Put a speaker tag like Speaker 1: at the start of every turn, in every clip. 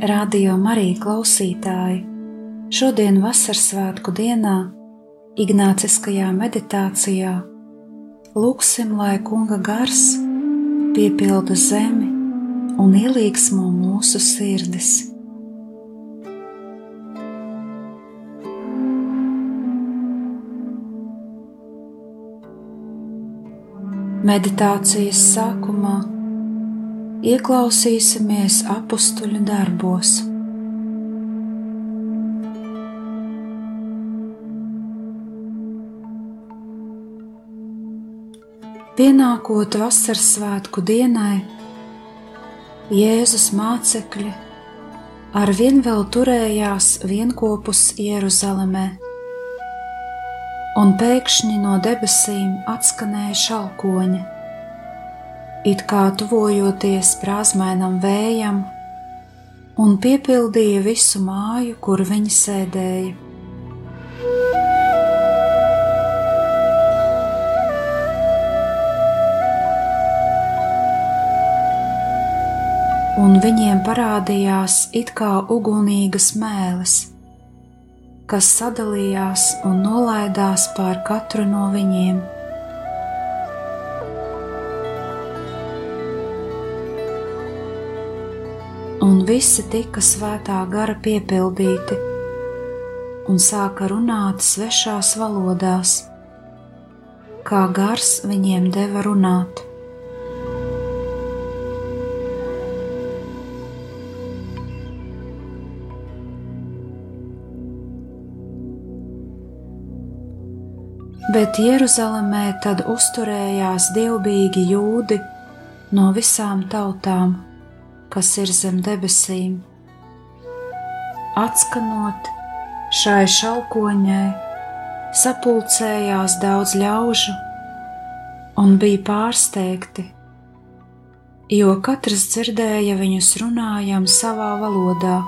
Speaker 1: Radio Marija klausītāji, šodien vasaras svētku dienā, Ignāciskajā meditācijā, lūksim, lai Kunga gars piepilda zemi un ielīgsmo mūsu sirdis. Meditācijas sākumā ieklausīsimies apstuļu darbos. Pienākot vasaras svētku dienai, Jēzus mācekļi ar vien vēl turējās vienopus Jeruzalemē, un pēkšņi no debesīm atskanēja šalkoņi it kā tuvojoties prāsmainam vējam, un piepildīja visu māju, kur viņi sēdēja. Un viņiem parādījās it kā ugunīgas mēlis, kas sadalījās un nolaidās pār katru no viņiem. Un visi tika svētā gara piepildīti un sāka runāt svešās valodās, kā gars viņiem deva runāt. Bet Jeruzalemē tad uzturējās dievbijīgi jūdi no visām tautām kas ir zem debesīm. Atskanot šai šalkoņai, sapulcējās daudz ļaužu un bija pārsteigti, jo katrs dzirdēja viņus runājam savā valodā.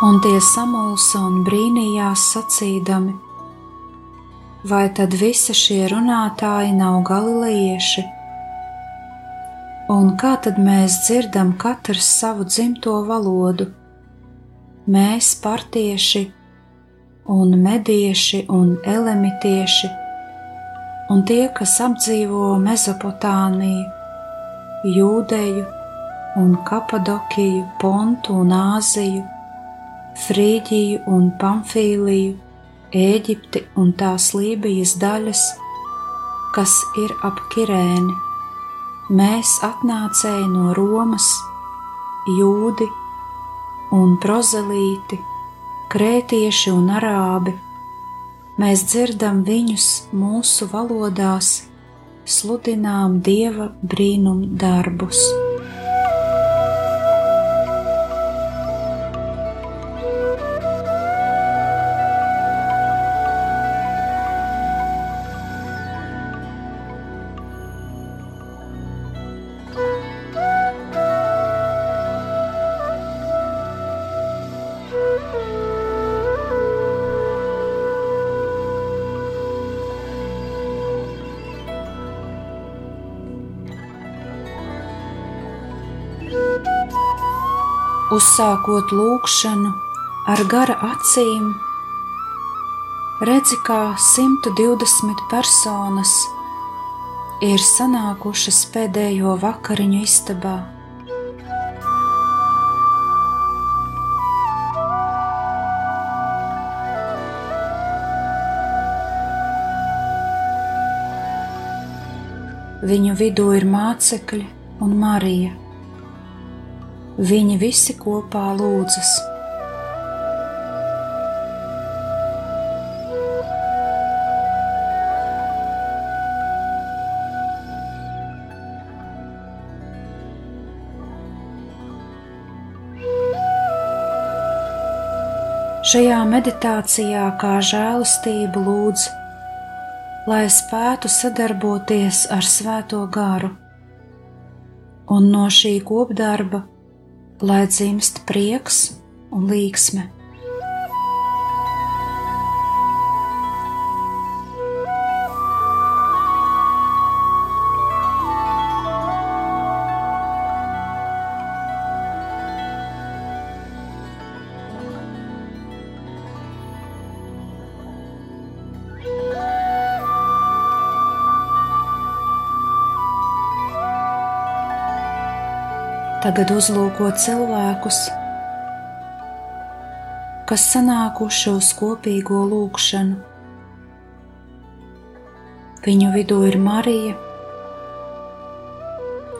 Speaker 1: Un tie samulsa un brīnījās sacīdami: vai tad visi šie runātāji nav galilejieši? Un kā tad mēs dzirdam katrs savu dzimto valodu? Mēs, partieši, un medieši un elemitieši, un tie, kas apdzīvo Mezopotāmiju, Jūdeju un Kapadokiju, Pontu un Āziju, Frīģiju un Pamfīliju Ēģipti un tās Lībijas daļas, kas ir ap Kirēni. Mēs atnācēji no Romas, jūdi un prozelīti, krētieši un arābi. Mēs dzirdam viņus mūsu valodās, sludinām dieva brīnum darbus. Uzsākot lūkšanu ar gara acīm, redzi, kā 120 personas ir sanākušas pēdējo vakariņu istabā. Viņu vidū ir mācekļi un Marija. Viņi visi kopā lūdzas. Šajā meditācijā kā žēlastību lūdz, lai spētu sadarboties ar Svēto garu, un no šī kopdarba, lai dzimst prieks un līksme. Tagad uzlūko cilvēkus, kas sanākuši uz kopīgo lūgšanu. Viņu vidū ir Marija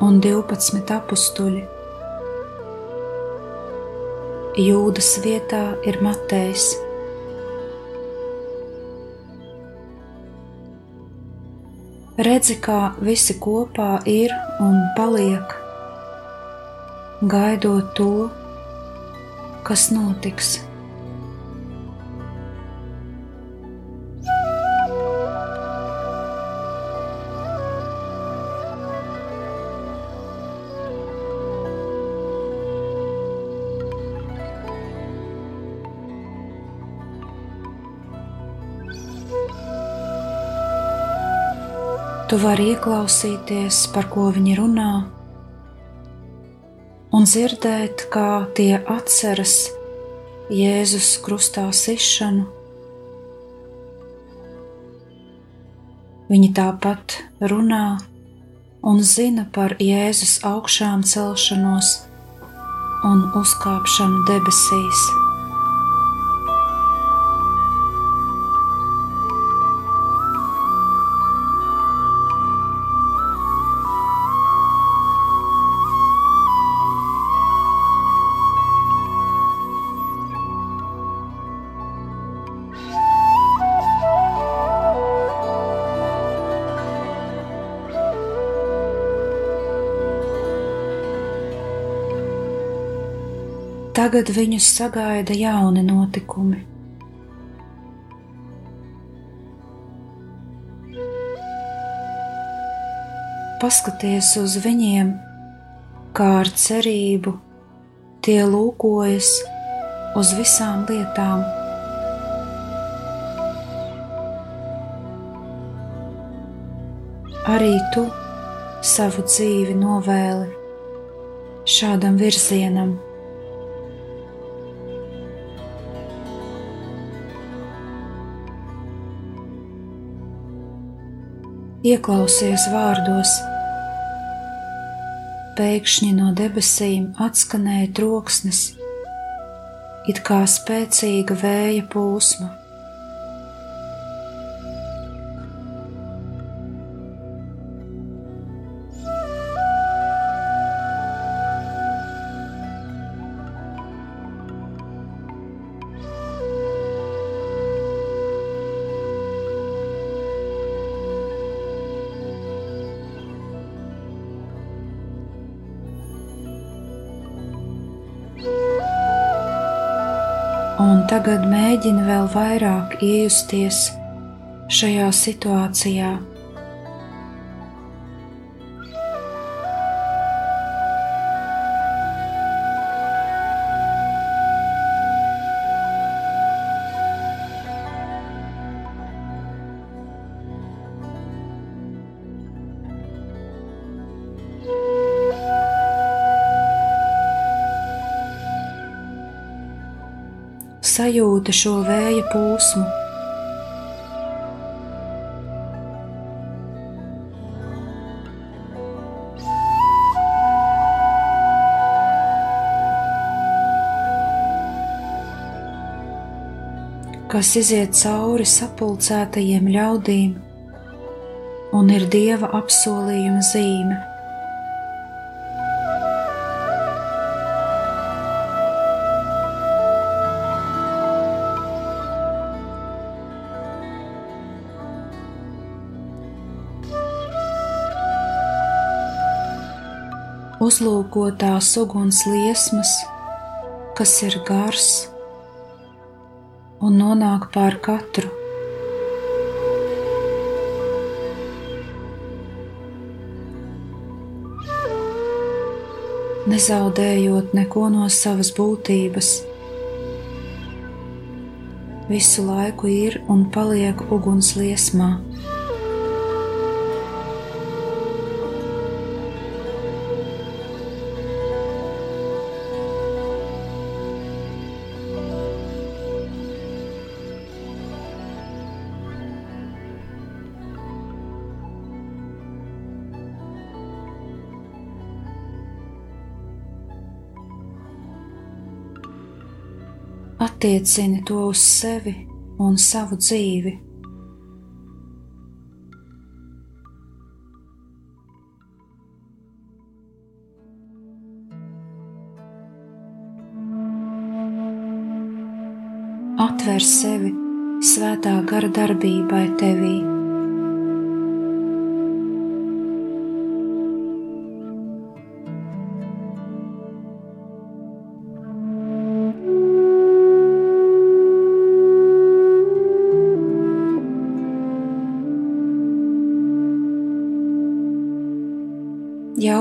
Speaker 1: un 12 apstuļi. Jūdas vietā ir Matejs. Redzi, kā visi kopā ir un paliek gaidot to, kas notiks. Tu vari ieklausīties, par ko viņi runā, un dzirdēt, kā tie atceras Jēzus krustā sišanu. Viņi tāpat runā un zina par Jēzus augšām celšanos un uzkāpšanu debesīs. Tagad viņus sagaida jauni notikumi. Paskaties uz viņiem, kā ar cerību tie lūkojas uz visām lietām. Arī tu savu dzīvi novēli šādam virzienam. Ieklausies vārdos. Pēkšņi no debesīm atskanēja troksnis, it kā spēcīga vēja plūsma. Un tagad mēģini vēl vairāk iejusties šajā situācijā. Sajūta šo vēja plūsmu. kas iziet cauri sapulcētajiem ļaudīm un ir Dieva apsolījuma zīme. Uzlūkotās uguns liesmas, kas ir gars un nonāk pār katru. Nezaudējot neko no savas būtības, visu laiku ir un paliek uguns liesmā. Attiecini to uz sevi un savu dzīvi. Atver sevi svētā gara darbībai tevī.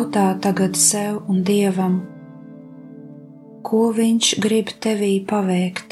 Speaker 1: Jautā tagad sev un dievam, ko viņš grib tevī paveikt.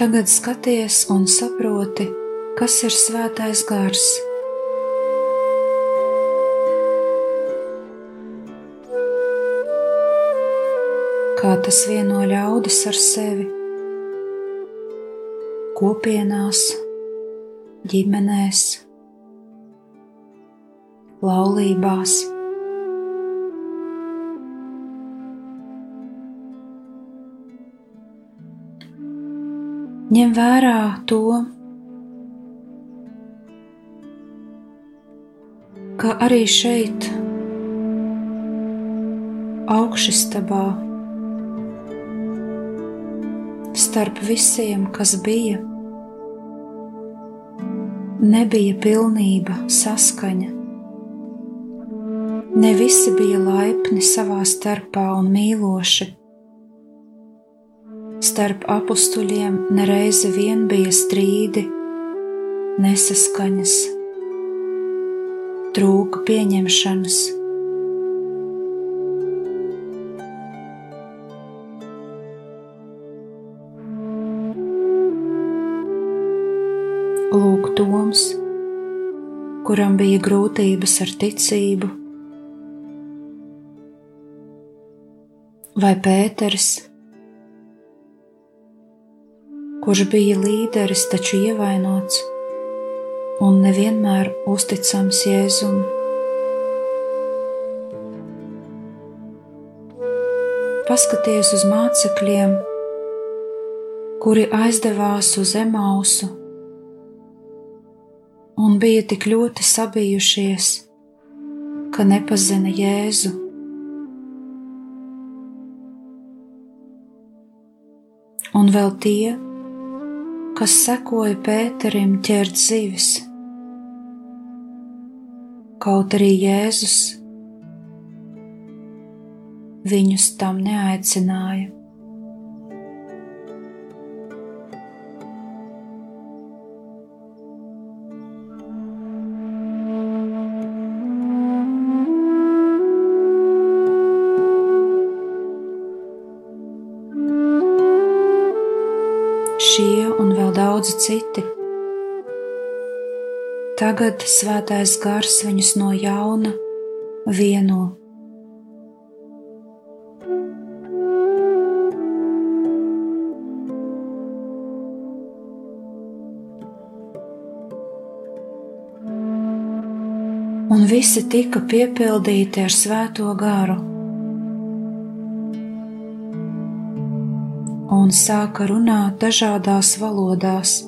Speaker 1: Tagad skaties un saproti, kas ir svētais gars. Kā tas vieno ļaudis ar sevi, kopienās, ģimenēs, laulībās. Ņem vērā to, ka arī šeit, augšstabā, starp visiem, kas bija, nebija pilnība, saskaņa. Ne visi bija laipni savā starpā un mīloši starp apstuļiem nereizi vien bija strīdi, nesaskaņas, trūka pieņemšanas. Lūk, Toms, kuram bija grūtības ar ticību, vai Pēters, kurš bija līderis, taču ievainots un nevienmēr uzticams Jēzum. Paskaties uz mācekļiem, kuri aizdevās uz emausu un bija tik ļoti sabijušies, ka nepazina Jēzu. Un vēl tie, kas sekoja Pēterim ķert zivis. Kaut arī Jēzus viņus tam neaicināja. Daudzi citi. Tagad svētais gars viņus no jauna vieno. Un visi tika piepildīti ar svēto garu. Un sāka runāt dažādās valodās,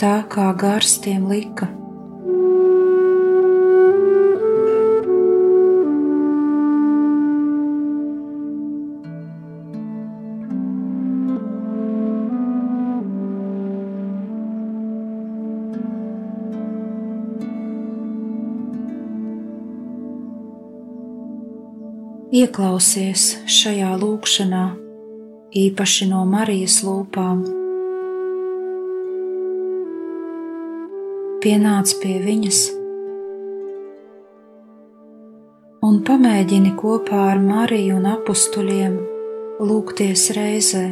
Speaker 1: tā kā gars tiem lika. Ieklausies šajā lūkšanā īpaši no Marijas lūpām. Pienāc pie viņas un pamēģini kopā ar Mariju un apstuļiem lūgties reizē.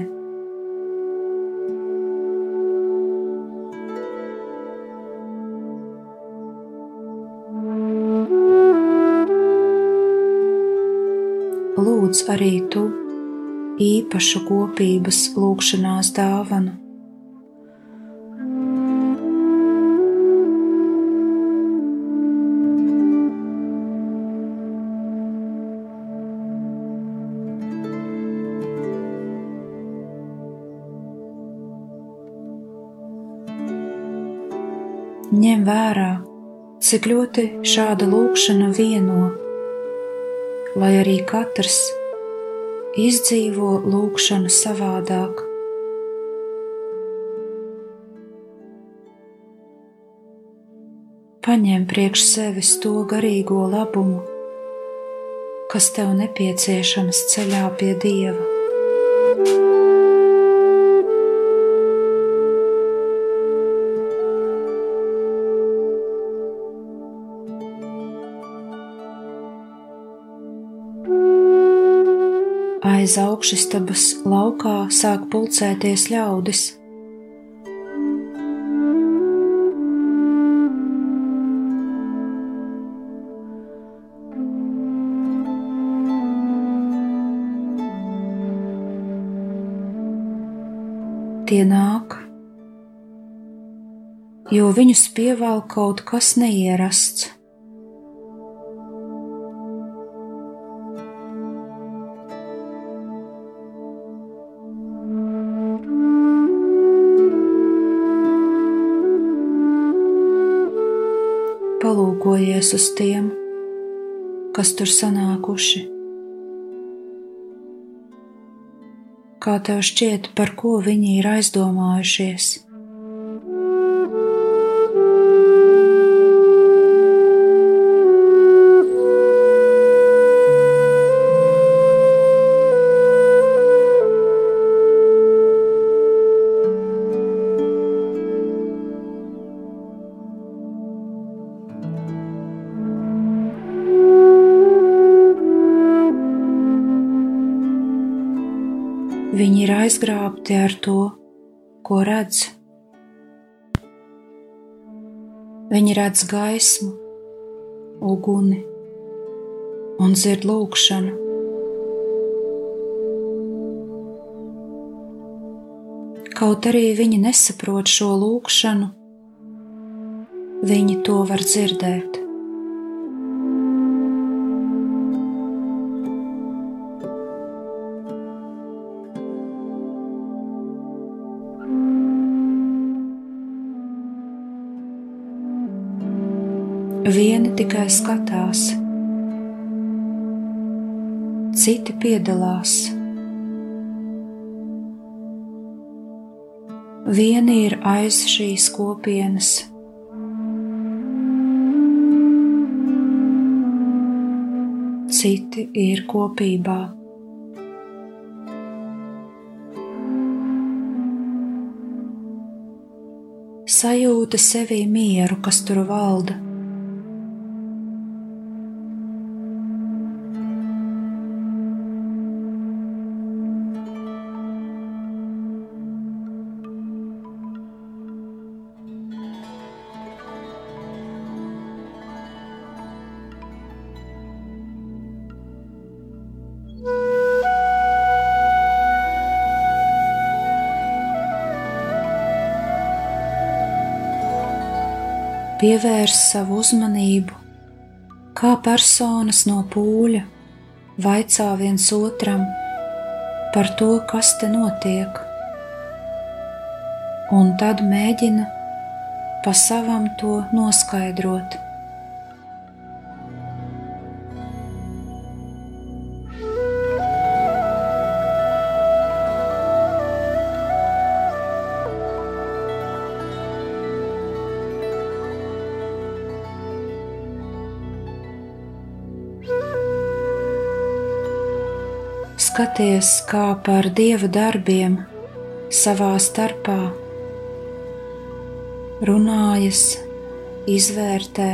Speaker 1: Lūdz arī tu īpašu kopības lūgšanās dāvanu. Ņem vērā, cik ļoti šāda lūkšana vieno, lai arī katrs izdzīvo lūkšanu savādāk. Paņem priekš sevis to garīgo labumu, kas tev nepieciešams ceļā pie Dieva. Aiz augšstabas laukā sāk pulcēties ļaudis. Tie nāk, jo viņus pievēl kaut kas neierasts. Palūkojies uz tiem, kas tur sanākuši. Kā tev šķiet, par ko viņi ir aizdomājušies? Viņi ir aizgrābti ar to, ko redz. Viņi redz gaismu, uguni un dzird lūgšanu. Kaut arī viņi nesaprot šo lūgšanu, viņi to var dzirdēt. Tikai skatās, citi piedalās. vieni ir aiz šīs kopienas. Citi ir kopībā. sajūta sevī mieru, kas tur valda. Pievērs savu uzmanību, kā personas no pūļa vaicā viens otram par to, kas te notiek, un tad mēģina pa savam to noskaidrot. Skaties kā par dieva darbiem savā starpā, runājas, izvērtē,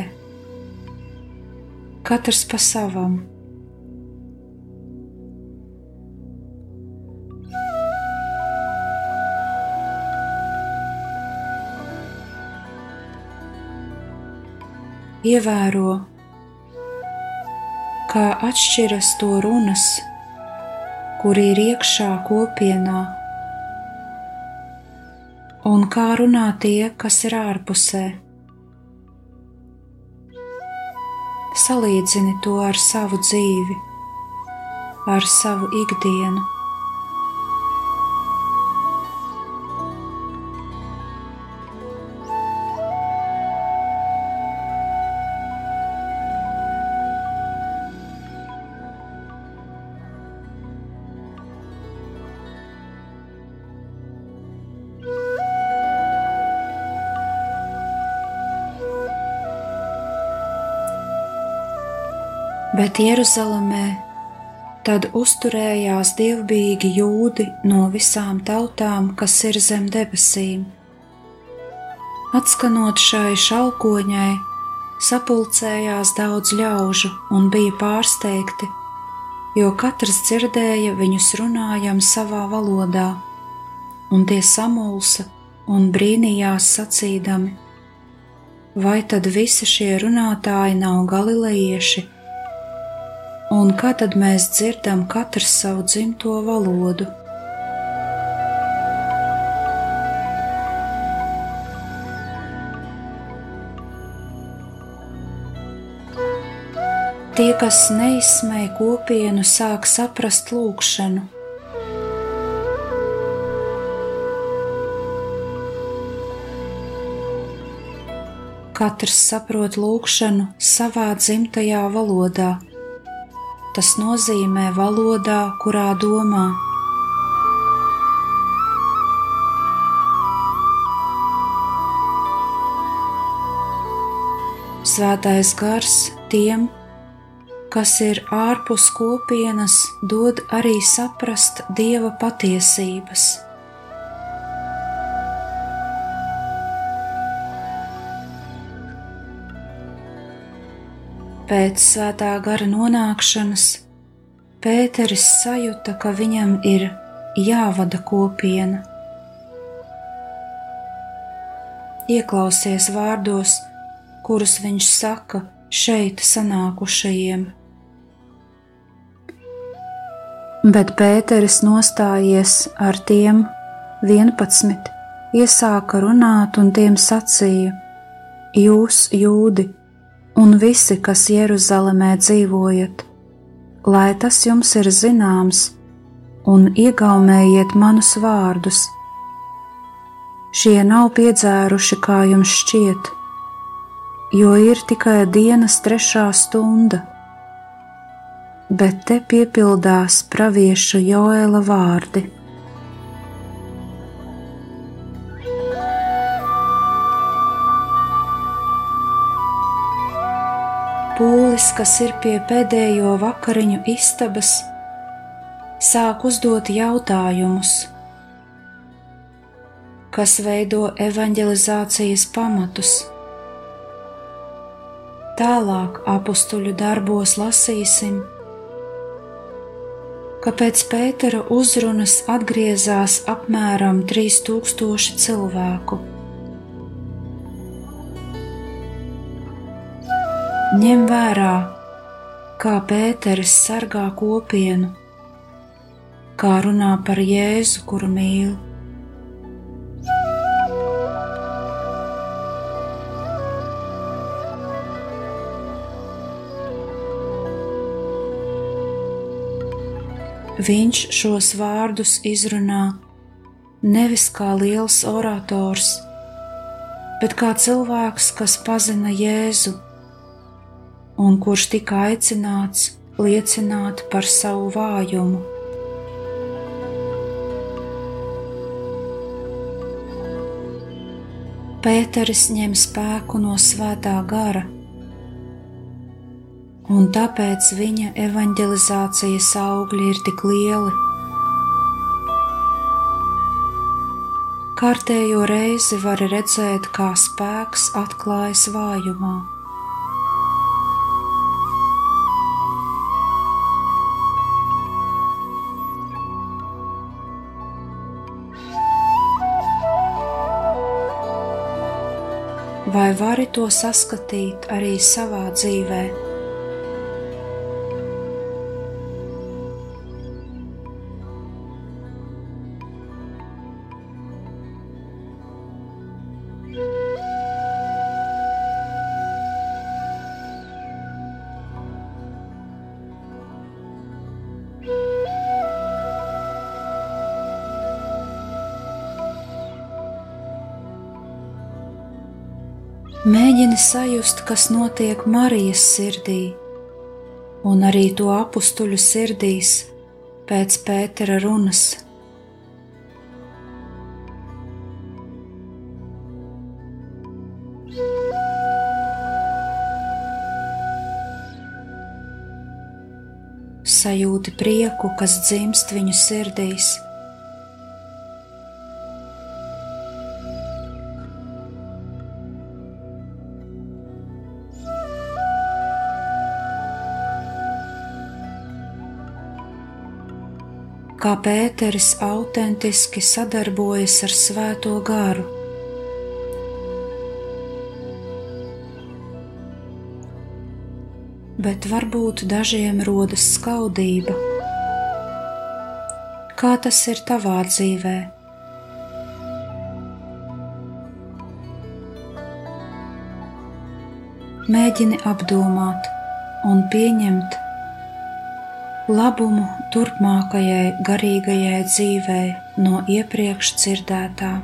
Speaker 1: katrs pa savam. Ievēro, kā atšķiras to runas kuri ir iekšā kopienā, un kā runā tie, kas ir ārpusē. Salīdzini to ar savu dzīvi, ar savu ikdienu. Bet Jeruzalemē tad uzturējās dievbijīgi jūdi no visām tautām, kas ir zem debesīm. Atskanot šai šalkoņai, sapulcējās daudz ļaužu un bija pārsteigti, jo katrs dzirdēja viņus runājam savā valodā, un tie samulsa un brīnījās sacīdami: Vai tad visi šie runātāji nav galilejieši? Un kā tad mēs dzirdam katrs savu dzimto valodu? Tie, kas neizsmēja kopienu, sāk saprast lūgšanu. Katrs saprot lūgšanu savā dzimtajā valodā tas nozīmē valodā, kurā domā. Svētais gars tiem, kas ir ārpus kopienas, dod arī saprast dieva patiesības. Pēc svētā gara nonākšanas Pēteris sajūta, ka viņam ir jāvada kopiena. Ieklausies vārdos, kurus viņš saka šeit sanākušajiem. Bet Pēteris nostājies ar tiem vienpadsmit, iesāka runāt un tiem sacīja: Jūs, jūdi, un visi, kas Jeruzalemē dzīvojat, lai tas jums ir zināms, un iegaumējiet manus vārdus. Šie nav piedzēruši, kā jums šķiet, jo ir tikai dienas trešā stunda, bet te piepildās pravieša Joēla vārdi. Pūlis, kas ir pie pēdējo vakariņu istabas, sāk uzdot jautājumus, kas veido evanģelizācijas pamatus. Tālāk apstuļu darbos lasīsim, ka pēc Pētera uzrunas atgriezās apmēram 3000 cilvēku. Ņem vērā, kā Pēters sargā kopienu, kā runā par Jēzu, kuru mīl. Viņš šos vārdus izrunā nevis kā liels orators, bet kā cilvēks, kas pazina Jēzu un kurš tika aicināts liecināt par savu vājumu. Pēteris ņem spēku no svētā gara un tāpēc viņa evanģelizācijas augļi ir tik lieli. Kārtējo reizi var redzēt, kā spēks atklājas vājumā. Vai vari to saskatīt arī savā dzīvēm? Mēģini sajust, kas notiek Marijas sirdī, un arī to apstuļu sirdīs pēc Pētera runas. Sajūti prieku, kas dzimst viņu sirdīs kā Pēteris autentiski sadarbojas ar Svēto garu. Bet varbūt dažiem rodas skaudība. Kā tas ir tavā dzīvē? Mēģini apdomāt un pieņemt labumu turpmākajai garīgajai dzīvei no iepriekš dzirdētā.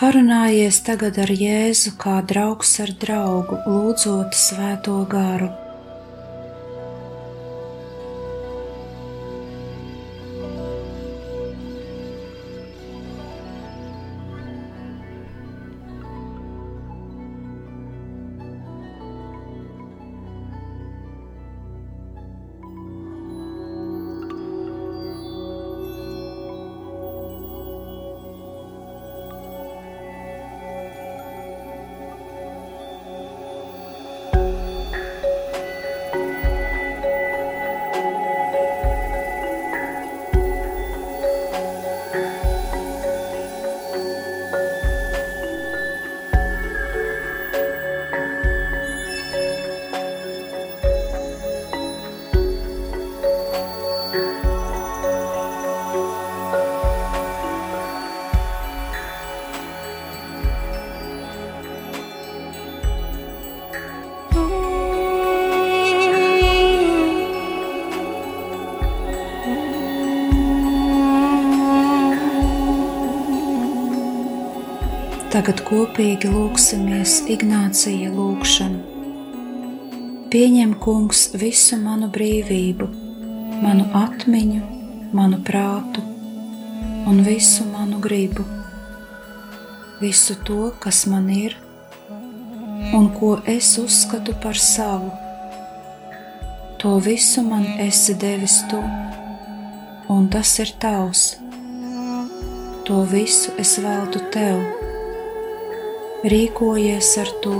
Speaker 1: Parunājies tagad ar Jēzu kā draugs ar draugu, lūdzot svēto garu. Tagad kopīgi lūksimies Ignācija lūgšanu. Pieņem, kungs, visu manu brīvību, manu atmiņu, manu prātu, un visu manu gribu, visu to, kas man ir un ko es uzskatu par savu. To visu man esi devis tu, un tas ir tavs. To visu es veltu tev. Rīkojies ar to,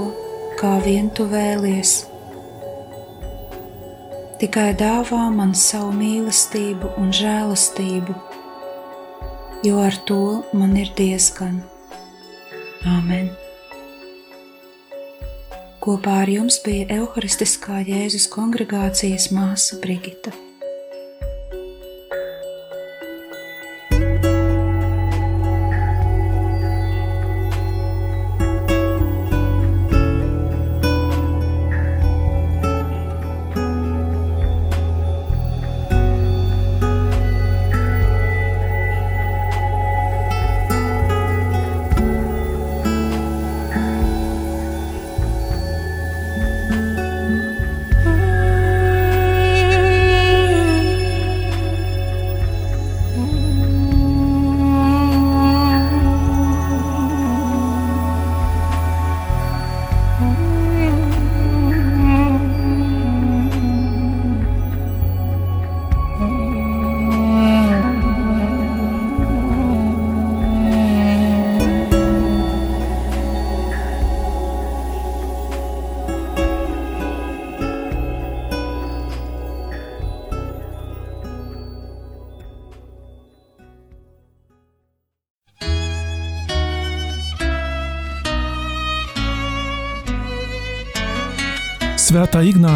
Speaker 1: kā vien tu vēlies. Tikai dāvā man savu mīlestību un žēlastību, jo ar to man ir diezgan. Āmen! Kopā ar jums bija Euharistiskā Jēzus kongregācijas māsa Brigita.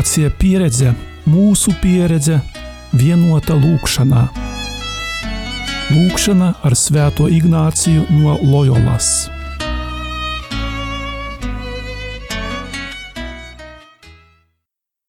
Speaker 2: Ignācija pieredze, mūsu pieredze, vienota lūkšanā. Lūkšana ar Svēto Ignāciju no Loyolas.